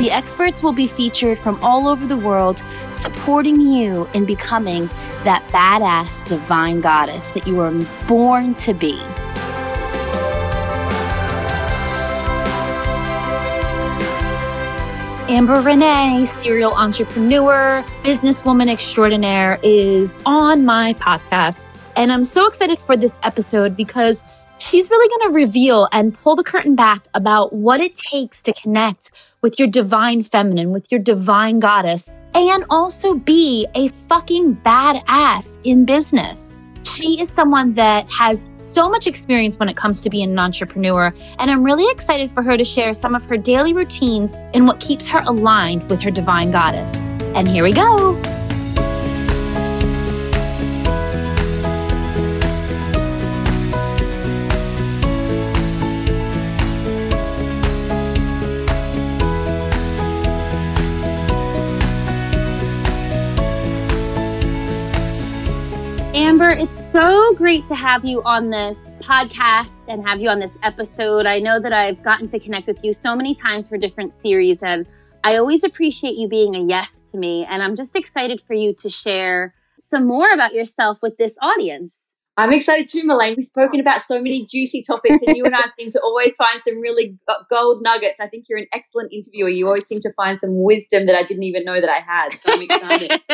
The experts will be featured from all over the world, supporting you in becoming that badass divine goddess that you were born to be. Amber Renee, serial entrepreneur, businesswoman extraordinaire, is on my podcast. And I'm so excited for this episode because she's really going to reveal and pull the curtain back about what it takes to connect with your divine feminine, with your divine goddess, and also be a fucking badass in business. She is someone that has so much experience when it comes to being an entrepreneur, and I'm really excited for her to share some of her daily routines and what keeps her aligned with her divine goddess. And here we go. Amber, it's so great to have you on this podcast and have you on this episode. I know that I've gotten to connect with you so many times for different series, and I always appreciate you being a yes to me. And I'm just excited for you to share some more about yourself with this audience. I'm excited too, Melaine. We've spoken about so many juicy topics, and you and I seem to always find some really gold nuggets. I think you're an excellent interviewer. You always seem to find some wisdom that I didn't even know that I had. So I'm excited.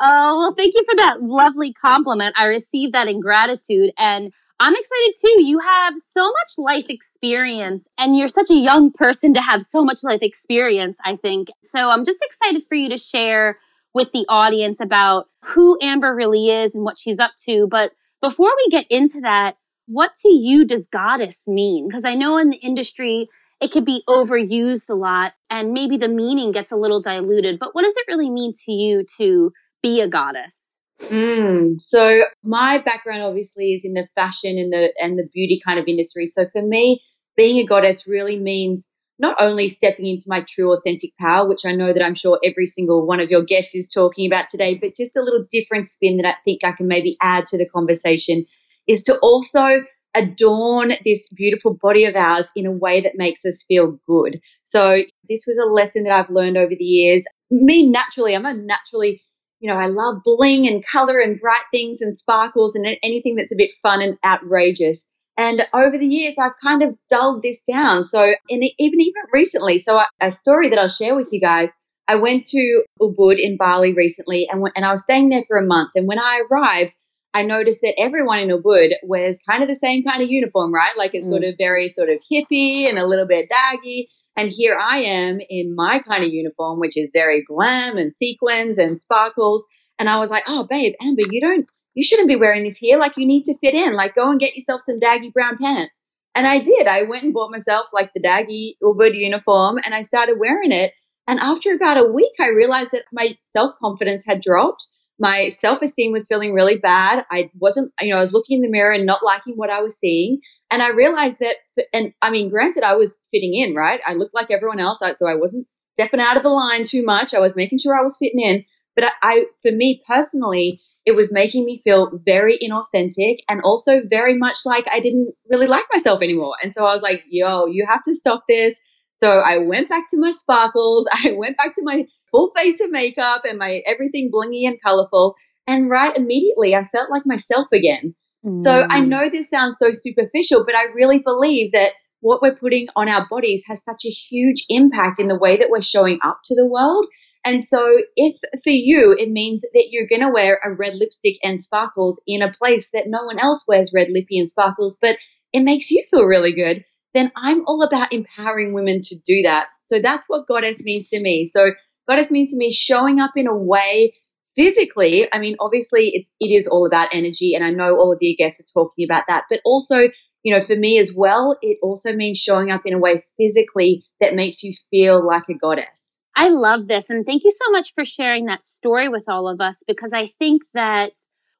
oh, well, thank you for that lovely compliment. I received that in gratitude. And I'm excited too. You have so much life experience, and you're such a young person to have so much life experience, I think. So I'm just excited for you to share with the audience about who Amber really is and what she's up to. But before we get into that, what to you does goddess mean? Because I know in the industry, it could be overused a lot and maybe the meaning gets a little diluted. But what does it really mean to you to be a goddess? Mm, so my background obviously is in the fashion and the and the beauty kind of industry. So for me, being a goddess really means not only stepping into my true authentic power, which I know that I'm sure every single one of your guests is talking about today, but just a little different spin that I think I can maybe add to the conversation is to also adorn this beautiful body of ours in a way that makes us feel good. So this was a lesson that I've learned over the years. Me naturally, I'm a naturally, you know, I love bling and color and bright things and sparkles and anything that's a bit fun and outrageous. And over the years, I've kind of dulled this down. So, and even even recently, so a story that I'll share with you guys. I went to Ubud in Bali recently, and and I was staying there for a month. And when I arrived, I noticed that everyone in Ubud wears kind of the same kind of uniform, right? Like it's mm. sort of very sort of hippie and a little bit daggy. And here I am in my kind of uniform, which is very glam and sequins and sparkles. And I was like, oh, babe, Amber, you don't you shouldn't be wearing this here. Like, you need to fit in. Like, go and get yourself some daggy brown pants. And I did. I went and bought myself like the daggy Ubud uniform and I started wearing it. And after about a week, I realized that my self confidence had dropped. My self esteem was feeling really bad. I wasn't, you know, I was looking in the mirror and not liking what I was seeing. And I realized that, and I mean, granted, I was fitting in, right? I looked like everyone else. So I wasn't stepping out of the line too much. I was making sure I was fitting in. But I, I for me personally, it was making me feel very inauthentic and also very much like I didn't really like myself anymore. And so I was like, yo, you have to stop this. So I went back to my sparkles. I went back to my full face of makeup and my everything blingy and colorful. And right immediately, I felt like myself again. Mm. So I mm. know this sounds so superficial, but I really believe that what we're putting on our bodies has such a huge impact in the way that we're showing up to the world. And so, if for you it means that you're going to wear a red lipstick and sparkles in a place that no one else wears red lippy and sparkles, but it makes you feel really good, then I'm all about empowering women to do that. So, that's what goddess means to me. So, goddess means to me showing up in a way physically. I mean, obviously, it, it is all about energy, and I know all of you guests are talking about that, but also, you know, for me as well, it also means showing up in a way physically that makes you feel like a goddess. I love this. And thank you so much for sharing that story with all of us because I think that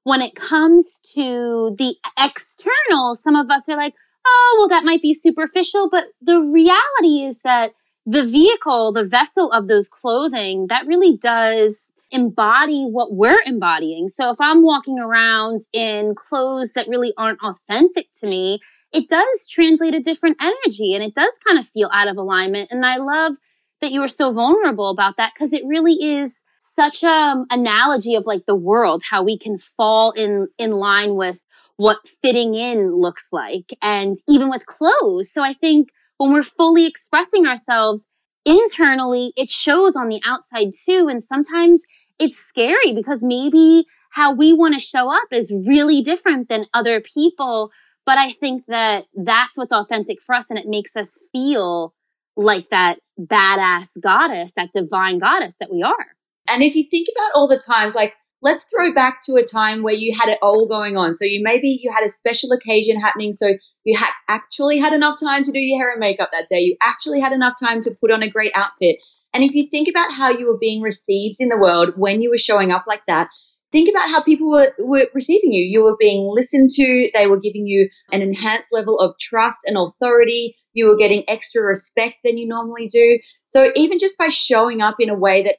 when it comes to the external, some of us are like, oh, well, that might be superficial. But the reality is that the vehicle, the vessel of those clothing, that really does embody what we're embodying. So if I'm walking around in clothes that really aren't authentic to me, it does translate a different energy and it does kind of feel out of alignment. And I love that you were so vulnerable about that because it really is such a um, analogy of like the world, how we can fall in, in line with what fitting in looks like and even with clothes. So I think when we're fully expressing ourselves internally, it shows on the outside too. And sometimes it's scary because maybe how we want to show up is really different than other people. But I think that that's what's authentic for us and it makes us feel like that badass goddess, that divine goddess that we are. And if you think about all the times, like let's throw back to a time where you had it all going on. So you maybe you had a special occasion happening. So you had actually had enough time to do your hair and makeup that day. You actually had enough time to put on a great outfit. And if you think about how you were being received in the world when you were showing up like that, think about how people were, were receiving you. You were being listened to. They were giving you an enhanced level of trust and authority. You were getting extra respect than you normally do. So even just by showing up in a way that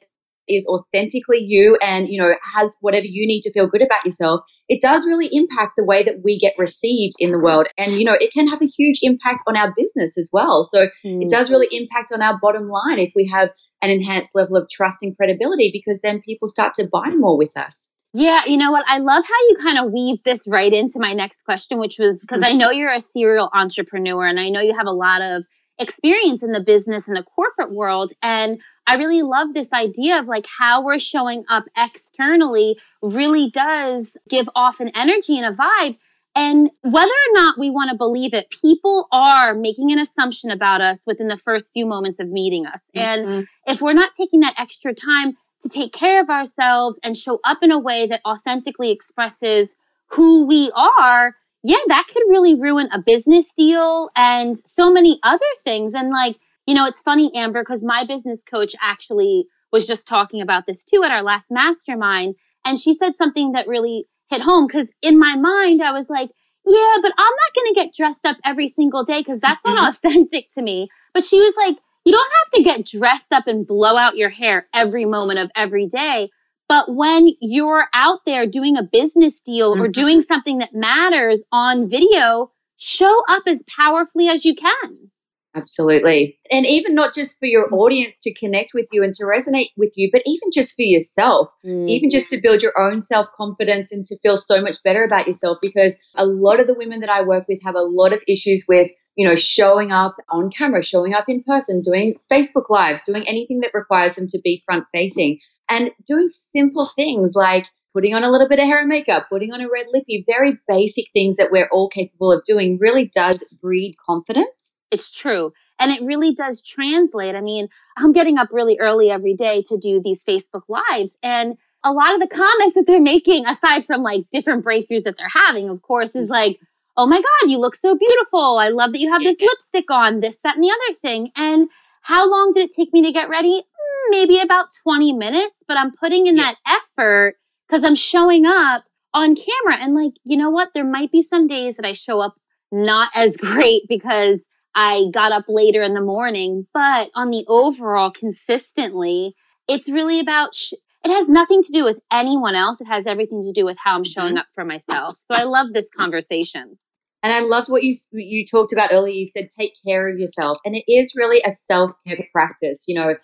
is authentically you and you know has whatever you need to feel good about yourself it does really impact the way that we get received in the world and you know it can have a huge impact on our business as well so mm. it does really impact on our bottom line if we have an enhanced level of trust and credibility because then people start to buy more with us yeah, you know what? I love how you kind of weave this right into my next question, which was because I know you're a serial entrepreneur and I know you have a lot of experience in the business and the corporate world. And I really love this idea of like how we're showing up externally really does give off an energy and a vibe. And whether or not we want to believe it, people are making an assumption about us within the first few moments of meeting us. Mm-hmm. And if we're not taking that extra time to take care of ourselves and show up in a way that authentically expresses who we are, yeah, that could really ruin a business deal and so many other things. And like, you know, it's funny, Amber, because my business coach actually was just talking about this too at our last mastermind. And she said something that really hit home because in my mind, I was like, yeah, but I'm not going to get dressed up every single day because that's not mm-hmm. authentic to me. But she was like, you don't have to get dressed up and blow out your hair every moment of every day. But when you're out there doing a business deal mm-hmm. or doing something that matters on video, show up as powerfully as you can. Absolutely. And even not just for your audience to connect with you and to resonate with you, but even just for yourself, mm. even just to build your own self confidence and to feel so much better about yourself. Because a lot of the women that I work with have a lot of issues with, you know, showing up on camera, showing up in person, doing Facebook Lives, doing anything that requires them to be front facing and doing simple things like putting on a little bit of hair and makeup, putting on a red lippy, very basic things that we're all capable of doing really does breed confidence. It's true. And it really does translate. I mean, I'm getting up really early every day to do these Facebook Lives. And a lot of the comments that they're making, aside from like different breakthroughs that they're having, of course, is like, oh my God, you look so beautiful. I love that you have this lipstick on, this, that, and the other thing. And how long did it take me to get ready? maybe about 20 minutes, but I'm putting in yes. that effort because I'm showing up on camera. And like, you know what? There might be some days that I show up not as great because I got up later in the morning, but on the overall, consistently, it's really about, sh- it has nothing to do with anyone else. It has everything to do with how I'm showing mm-hmm. up for myself. So I love this conversation. And I loved what you you talked about earlier. You said take care of yourself, and it is really a self care practice. You know,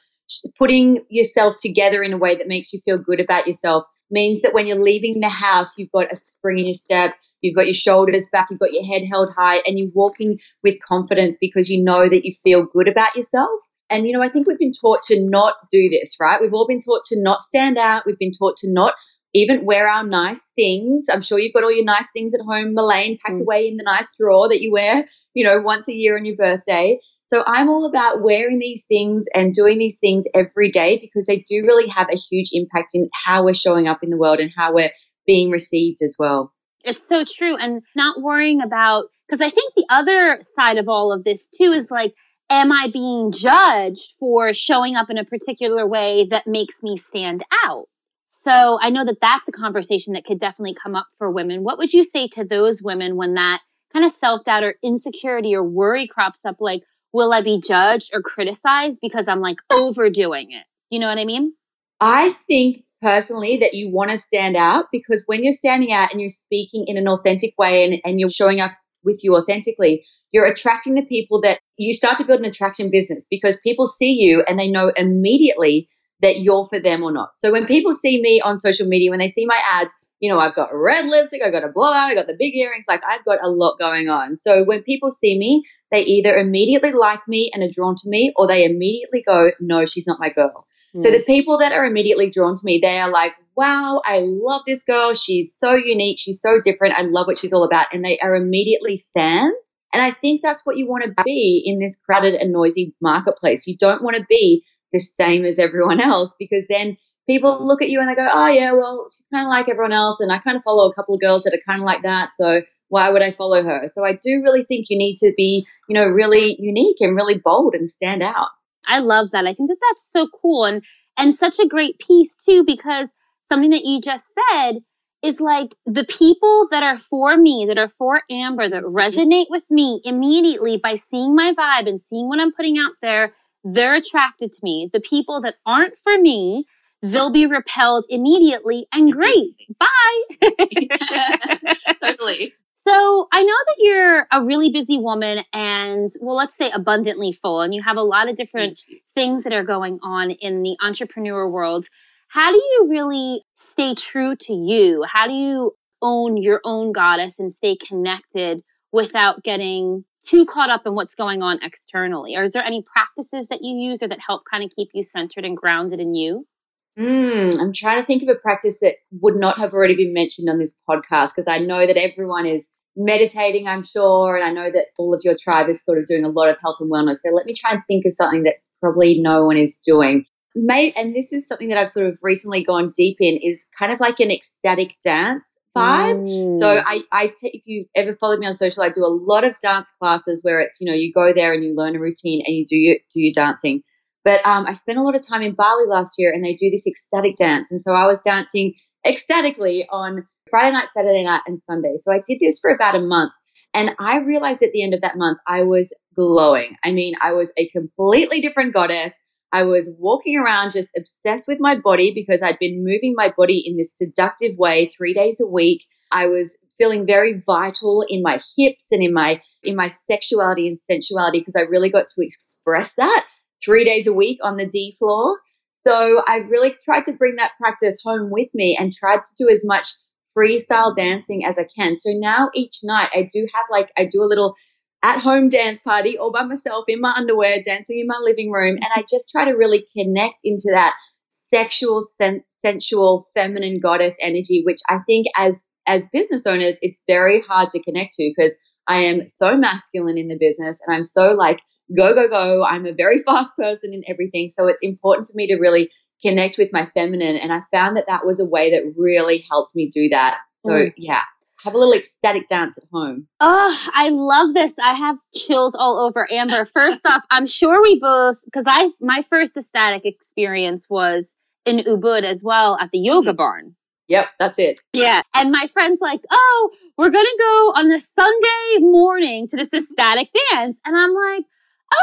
putting yourself together in a way that makes you feel good about yourself means that when you're leaving the house, you've got a spring in your step, you've got your shoulders back, you've got your head held high, and you're walking with confidence because you know that you feel good about yourself. And, you know, I think we've been taught to not do this, right? We've all been taught to not stand out. We've been taught to not even wear our nice things. I'm sure you've got all your nice things at home, Melaine, packed mm. away in the nice drawer that you wear, you know, once a year on your birthday. So I'm all about wearing these things and doing these things every day because they do really have a huge impact in how we're showing up in the world and how we're being received as well. It's so true. And not worrying about, because I think the other side of all of this too is like, am I being judged for showing up in a particular way that makes me stand out? So I know that that's a conversation that could definitely come up for women. What would you say to those women when that kind of self doubt or insecurity or worry crops up? Like, will I be judged or criticized because I'm like overdoing it? You know what I mean? I think personally that you want to stand out because when you're standing out and you're speaking in an authentic way and, and you're showing up with you authentically, you're attracting the people that you start to build an attraction business because people see you and they know immediately that you're for them or not. So when people see me on social media, when they see my ads, you know, I've got red lipstick, I've got a blowout, I've got the big earrings, like I've got a lot going on. So when people see me, they either immediately like me and are drawn to me, or they immediately go, no, she's not my girl. Mm. So the people that are immediately drawn to me, they are like, wow, I love this girl. She's so unique. She's so different. I love what she's all about. And they are immediately fans. And I think that's what you want to be in this crowded and noisy marketplace. You don't want to be the same as everyone else because then people look at you and they go, oh, yeah, well, she's kind of like everyone else. And I kind of follow a couple of girls that are kind of like that. So why would I follow her? So I do really think you need to be, you know, really unique and really bold and stand out. I love that. I think that that's so cool and and such a great piece too because something that you just said is like the people that are for me, that are for Amber, that resonate with me immediately by seeing my vibe and seeing what I'm putting out there, they're attracted to me. The people that aren't for me, they'll be repelled immediately and great. Bye. totally. So I know that you're a really busy woman and, well, let's say abundantly full, and you have a lot of different things that are going on in the entrepreneur world. How do you really stay true to you? How do you own your own goddess and stay connected without getting too caught up in what's going on externally? Or is there any practices that you use or that help kind of keep you centered and grounded in you? Mm, I'm trying to think of a practice that would not have already been mentioned on this podcast because I know that everyone is meditating, I'm sure, and I know that all of your tribe is sort of doing a lot of health and wellness. So let me try and think of something that probably no one is doing. May, and this is something that I've sort of recently gone deep in is kind of like an ecstatic dance vibe. Mm. So I, I t- if you ever followed me on social, I do a lot of dance classes where it's you know you go there and you learn a routine and you do your do your dancing. But um, I spent a lot of time in Bali last year, and they do this ecstatic dance, and so I was dancing ecstatically on Friday night, Saturday night, and Sunday. So I did this for about a month. And I realized at the end of that month, I was glowing. I mean, I was a completely different goddess. I was walking around just obsessed with my body because I'd been moving my body in this seductive way three days a week. I was feeling very vital in my hips and in my in my sexuality and sensuality because I really got to express that three days a week on the D floor. So I really tried to bring that practice home with me and tried to do as much freestyle dancing as I can. So now each night I do have like, I do a little at home dance party all by myself in my underwear, dancing in my living room. And I just try to really connect into that sexual, sen- sensual, feminine goddess energy, which I think as as business owners, it's very hard to connect to because I am so masculine in the business and I'm so like go, go, go. I'm a very fast person in everything. So it's important for me to really connect with my feminine. And I found that that was a way that really helped me do that. So, mm. yeah, have a little ecstatic dance at home. Oh, I love this. I have chills all over. Amber, first off, I'm sure we both, because I, my first ecstatic experience was in Ubud as well at the yoga mm-hmm. barn. Yep, that's it. Yeah. And my friend's like, oh, we're going to go on the Sunday morning to this ecstatic dance. And I'm like,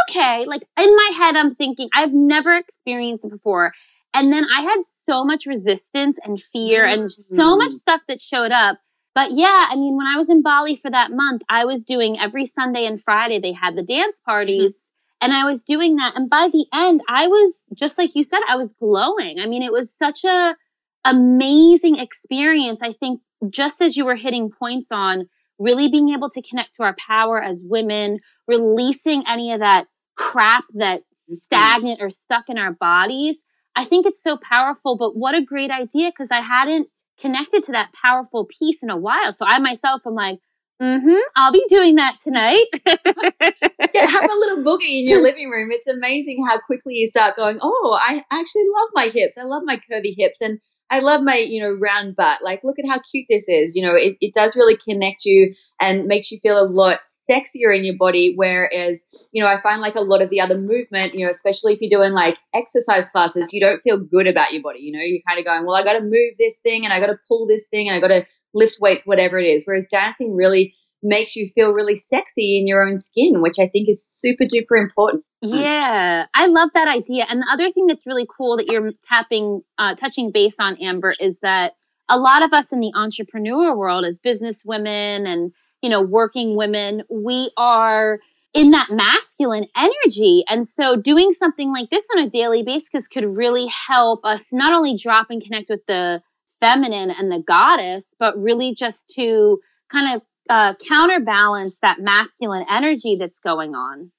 okay. Like in my head, I'm thinking, I've never experienced it before. And then I had so much resistance and fear mm-hmm. and so much stuff that showed up. But yeah, I mean, when I was in Bali for that month, I was doing every Sunday and Friday, they had the dance parties. Mm-hmm. And I was doing that. And by the end, I was just like you said, I was glowing. I mean, it was such a amazing experience. I think just as you were hitting points on really being able to connect to our power as women, releasing any of that crap that's mm-hmm. stagnant or stuck in our bodies. I think it's so powerful, but what a great idea because I hadn't connected to that powerful piece in a while. So I myself am like, mm-hmm, I'll be doing that tonight. yeah, have a little boogie in your living room. It's amazing how quickly you start going, oh, I actually love my hips. I love my curvy hips. And I love my, you know, round butt. Like, look at how cute this is. You know, it, it does really connect you and makes you feel a lot sexier in your body. Whereas, you know, I find like a lot of the other movement, you know, especially if you're doing like exercise classes, you don't feel good about your body. You know, you're kind of going, well, I got to move this thing and I got to pull this thing and I got to lift weights, whatever it is. Whereas dancing really makes you feel really sexy in your own skin, which I think is super duper important. Yeah, I love that idea. And the other thing that's really cool that you're tapping, uh, touching base on, Amber, is that a lot of us in the entrepreneur world as business women and, you know, working women, we are in that masculine energy. And so doing something like this on a daily basis could really help us not only drop and connect with the feminine and the goddess, but really just to kind of uh, counterbalance that masculine energy that's going on.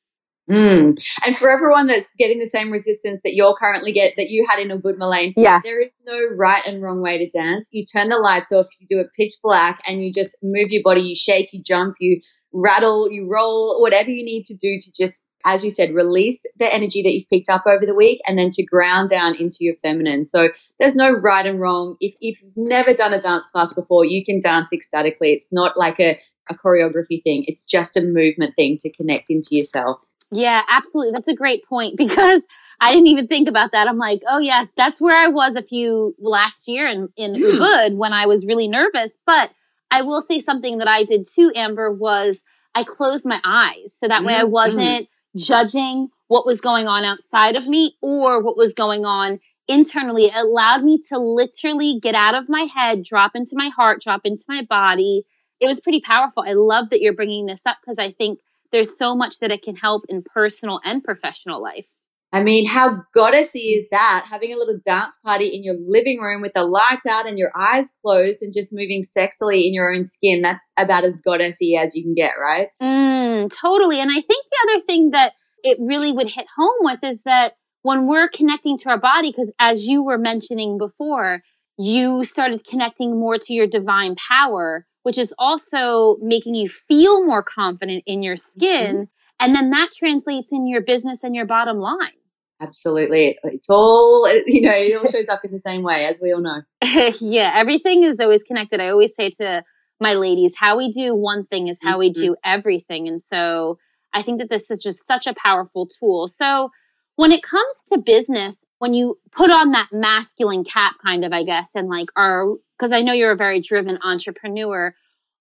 Mm. And for everyone that's getting the same resistance that you're currently get that you had in Ubud Melaine, yeah. there is no right and wrong way to dance. You turn the lights off, you do it pitch black, and you just move your body, you shake, you jump, you rattle, you roll, whatever you need to do to just, as you said, release the energy that you've picked up over the week and then to ground down into your feminine. So there's no right and wrong. If, if you've never done a dance class before, you can dance ecstatically. It's not like a, a choreography thing, it's just a movement thing to connect into yourself. Yeah, absolutely. That's a great point because I didn't even think about that. I'm like, oh yes, that's where I was a few last year in, in Ubud when I was really nervous. But I will say something that I did too, Amber, was I closed my eyes. So that way I mm-hmm. wasn't judging what was going on outside of me or what was going on internally. It allowed me to literally get out of my head, drop into my heart, drop into my body. It was pretty powerful. I love that you're bringing this up because I think there's so much that it can help in personal and professional life. I mean, how goddessy is that? Having a little dance party in your living room with the lights out and your eyes closed and just moving sexily in your own skin. That's about as goddessy as you can get, right? Mm, totally. And I think the other thing that it really would hit home with is that when we're connecting to our body, because as you were mentioning before, you started connecting more to your divine power which is also making you feel more confident in your skin. Mm-hmm. And then that translates in your business and your bottom line. Absolutely. It's all, you know, it all shows up in the same way, as we all know. yeah, everything is always connected. I always say to my ladies, how we do one thing is how mm-hmm. we do everything. And so I think that this is just such a powerful tool. So when it comes to business, when you put on that masculine cap, kind of, I guess, and like are, because I know you're a very driven entrepreneur,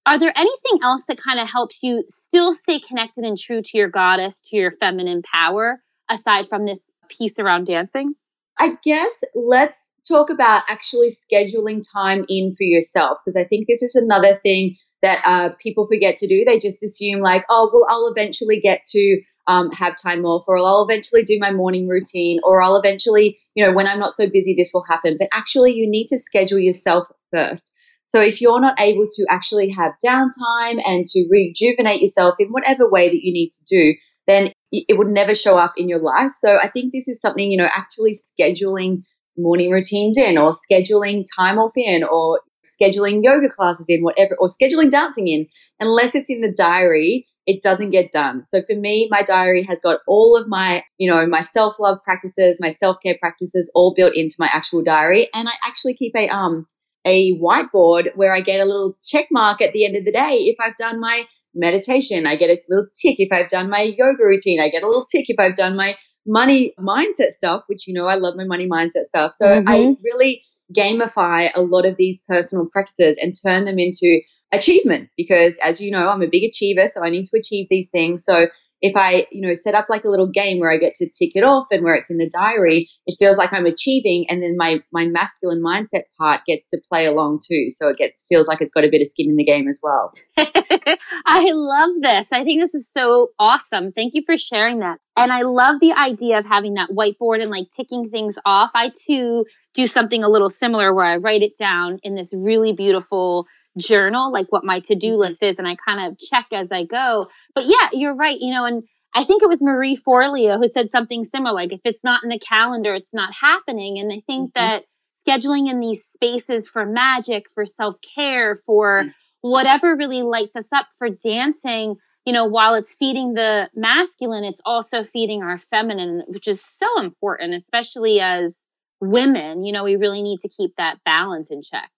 are there anything else that kind of helps you still stay connected and true to your goddess, to your feminine power, aside from this piece around dancing? I guess let's talk about actually scheduling time in for yourself, because I think this is another thing that uh, people forget to do. They just assume, like, oh, well, I'll eventually get to um, have time off, or I'll eventually do my morning routine, or I'll eventually, you know, when I'm not so busy, this will happen. But actually, you need to schedule yourself first. So if you're not able to actually have downtime and to rejuvenate yourself in whatever way that you need to do, then it would never show up in your life. So I think this is something, you know, actually scheduling morning routines in or scheduling time off in or scheduling yoga classes in, whatever, or scheduling dancing in, unless it's in the diary, it doesn't get done. So for me, my diary has got all of my, you know, my self-love practices, my self-care practices all built into my actual diary. And I actually keep a um a whiteboard where I get a little check mark at the end of the day if I've done my meditation. I get a little tick if I've done my yoga routine. I get a little tick if I've done my money mindset stuff, which you know I love my money mindset stuff. So mm-hmm. I really gamify a lot of these personal practices and turn them into achievement because as you know, I'm a big achiever, so I need to achieve these things. So if I, you know, set up like a little game where I get to tick it off and where it's in the diary, it feels like I'm achieving and then my my masculine mindset part gets to play along too. So it gets feels like it's got a bit of skin in the game as well. I love this. I think this is so awesome. Thank you for sharing that. And I love the idea of having that whiteboard and like ticking things off. I too do something a little similar where I write it down in this really beautiful journal, like what my to do mm-hmm. list is, and I kind of check as I go. But yeah, you're right. You know, and I think it was Marie Forleo who said something similar, like if it's not in the calendar, it's not happening. And I think mm-hmm. that scheduling in these spaces for magic, for self care, for mm-hmm. whatever really lights us up for dancing, you know, while it's feeding the masculine, it's also feeding our feminine, which is so important, especially as women. You know, we really need to keep that balance in check.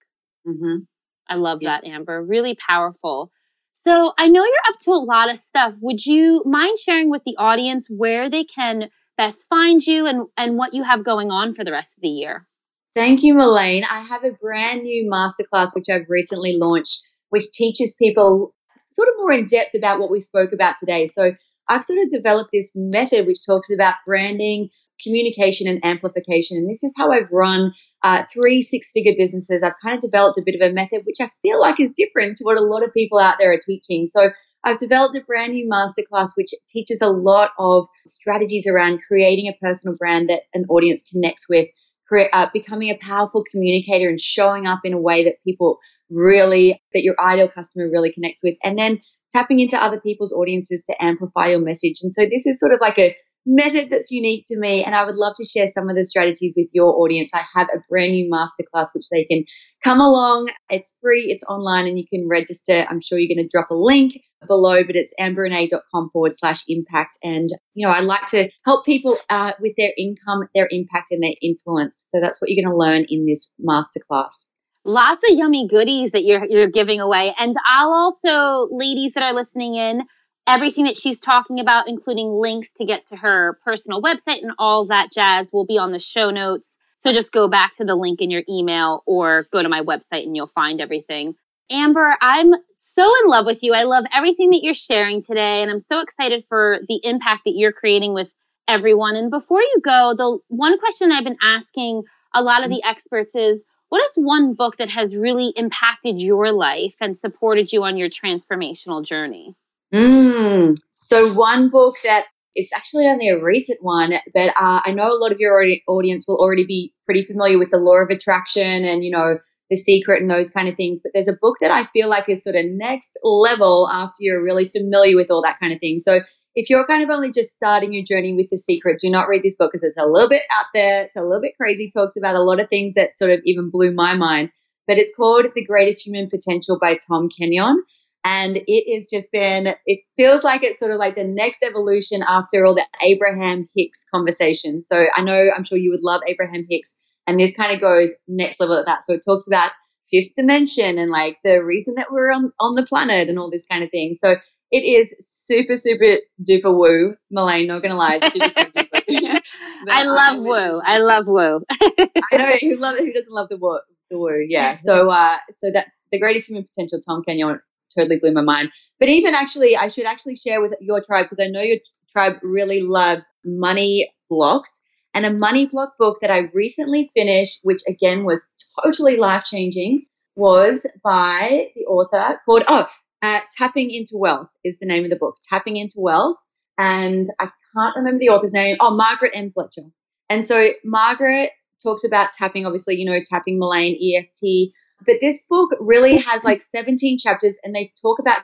Mm-hmm. I love yeah. that, Amber. Really powerful. So I know you're up to a lot of stuff. Would you mind sharing with the audience where they can best find you and, and what you have going on for the rest of the year? Thank you, Melaine. I have a brand new masterclass which I've recently launched, which teaches people sort of more in depth about what we spoke about today. So I've sort of developed this method which talks about branding, communication and amplification. And this is how I've run uh, three six figure businesses. I've kind of developed a bit of a method which I feel like is different to what a lot of people out there are teaching. So I've developed a brand new masterclass which teaches a lot of strategies around creating a personal brand that an audience connects with. Uh, becoming a powerful communicator and showing up in a way that people really, that your ideal customer really connects with, and then tapping into other people's audiences to amplify your message. And so this is sort of like a method that's unique to me. And I would love to share some of the strategies with your audience. I have a brand new masterclass which they can come along. It's free, it's online, and you can register. I'm sure you're going to drop a link below, but it's amberrenee.com forward slash impact. And, you know, I like to help people uh, with their income, their impact, and their influence. So that's what you're going to learn in this masterclass lots of yummy goodies that you're you're giving away and i'll also ladies that are listening in everything that she's talking about, including links to get to her personal website and all that jazz, will be on the show notes. So just go back to the link in your email or go to my website and you'll find everything. Amber, I'm so in love with you. I love everything that you're sharing today. And I'm so excited for the impact that you're creating with everyone. And before you go, the one question I've been asking a lot of the experts is, what is one book that has really impacted your life and supported you on your transformational journey? Mm. So one book that it's actually only a recent one, but uh, I know a lot of your audience will already be pretty familiar with the law of attraction and you know the secret and those kind of things. But there's a book that I feel like is sort of next level after you're really familiar with all that kind of thing. So if you're kind of only just starting your journey with the secret, do not read this book because it's a little bit out there. It's a little bit crazy. Talks about a lot of things that sort of even blew my mind. But it's called The Greatest Human Potential by Tom Kenyon. And it has just been, it feels like it's sort of like the next evolution after all the Abraham Hicks conversations. So I know, I'm sure you would love Abraham Hicks. And this kind of goes next level at that. So it talks about fifth dimension and like the reason that we're on, on the planet and all this kind of thing. So it is super, super duper woo. Melaine, not gonna lie. I love woo. I love woo. I know who love who doesn't love the woo. The woo, yeah. So, uh, so that the greatest human potential, Tom Kenyon totally blew my mind. But even actually, I should actually share with your tribe because I know your tribe really loves money blocks. And a money block book that I recently finished, which again was totally life changing, was by the author called, oh, uh, Tapping into Wealth is the name of the book. Tapping into Wealth. And I can't remember the author's name. Oh, Margaret M. Fletcher. And so Margaret talks about tapping, obviously, you know, tapping Melaine, EFT, but this book really has like 17 chapters and they talk about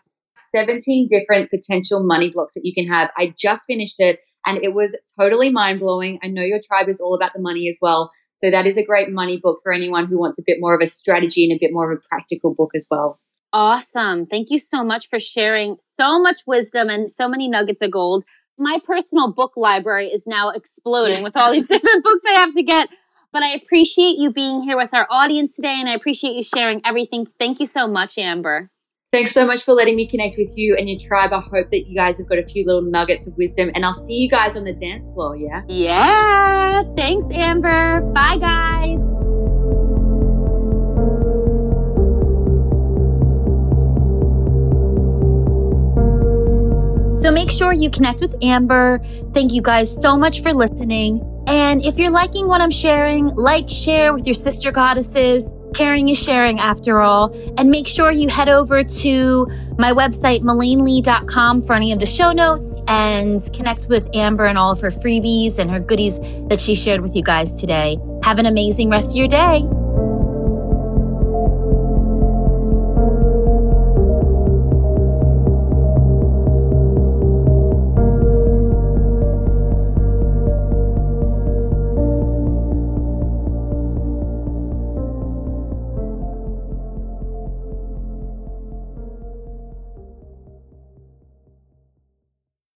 17 different potential money blocks that you can have. I just finished it and it was totally mind blowing. I know your tribe is all about the money as well. So that is a great money book for anyone who wants a bit more of a strategy and a bit more of a practical book as well. Awesome. Thank you so much for sharing so much wisdom and so many nuggets of gold. My personal book library is now exploding with all these different books I have to get. But I appreciate you being here with our audience today and I appreciate you sharing everything. Thank you so much, Amber. Thanks so much for letting me connect with you and your tribe. I hope that you guys have got a few little nuggets of wisdom and I'll see you guys on the dance floor, yeah? Yeah. Thanks, Amber. Bye, guys. So make sure you connect with Amber. Thank you guys so much for listening. And if you're liking what I'm sharing, like, share with your sister goddesses. Caring is sharing after all. And make sure you head over to my website, melainely.com for any of the show notes and connect with Amber and all of her freebies and her goodies that she shared with you guys today. Have an amazing rest of your day.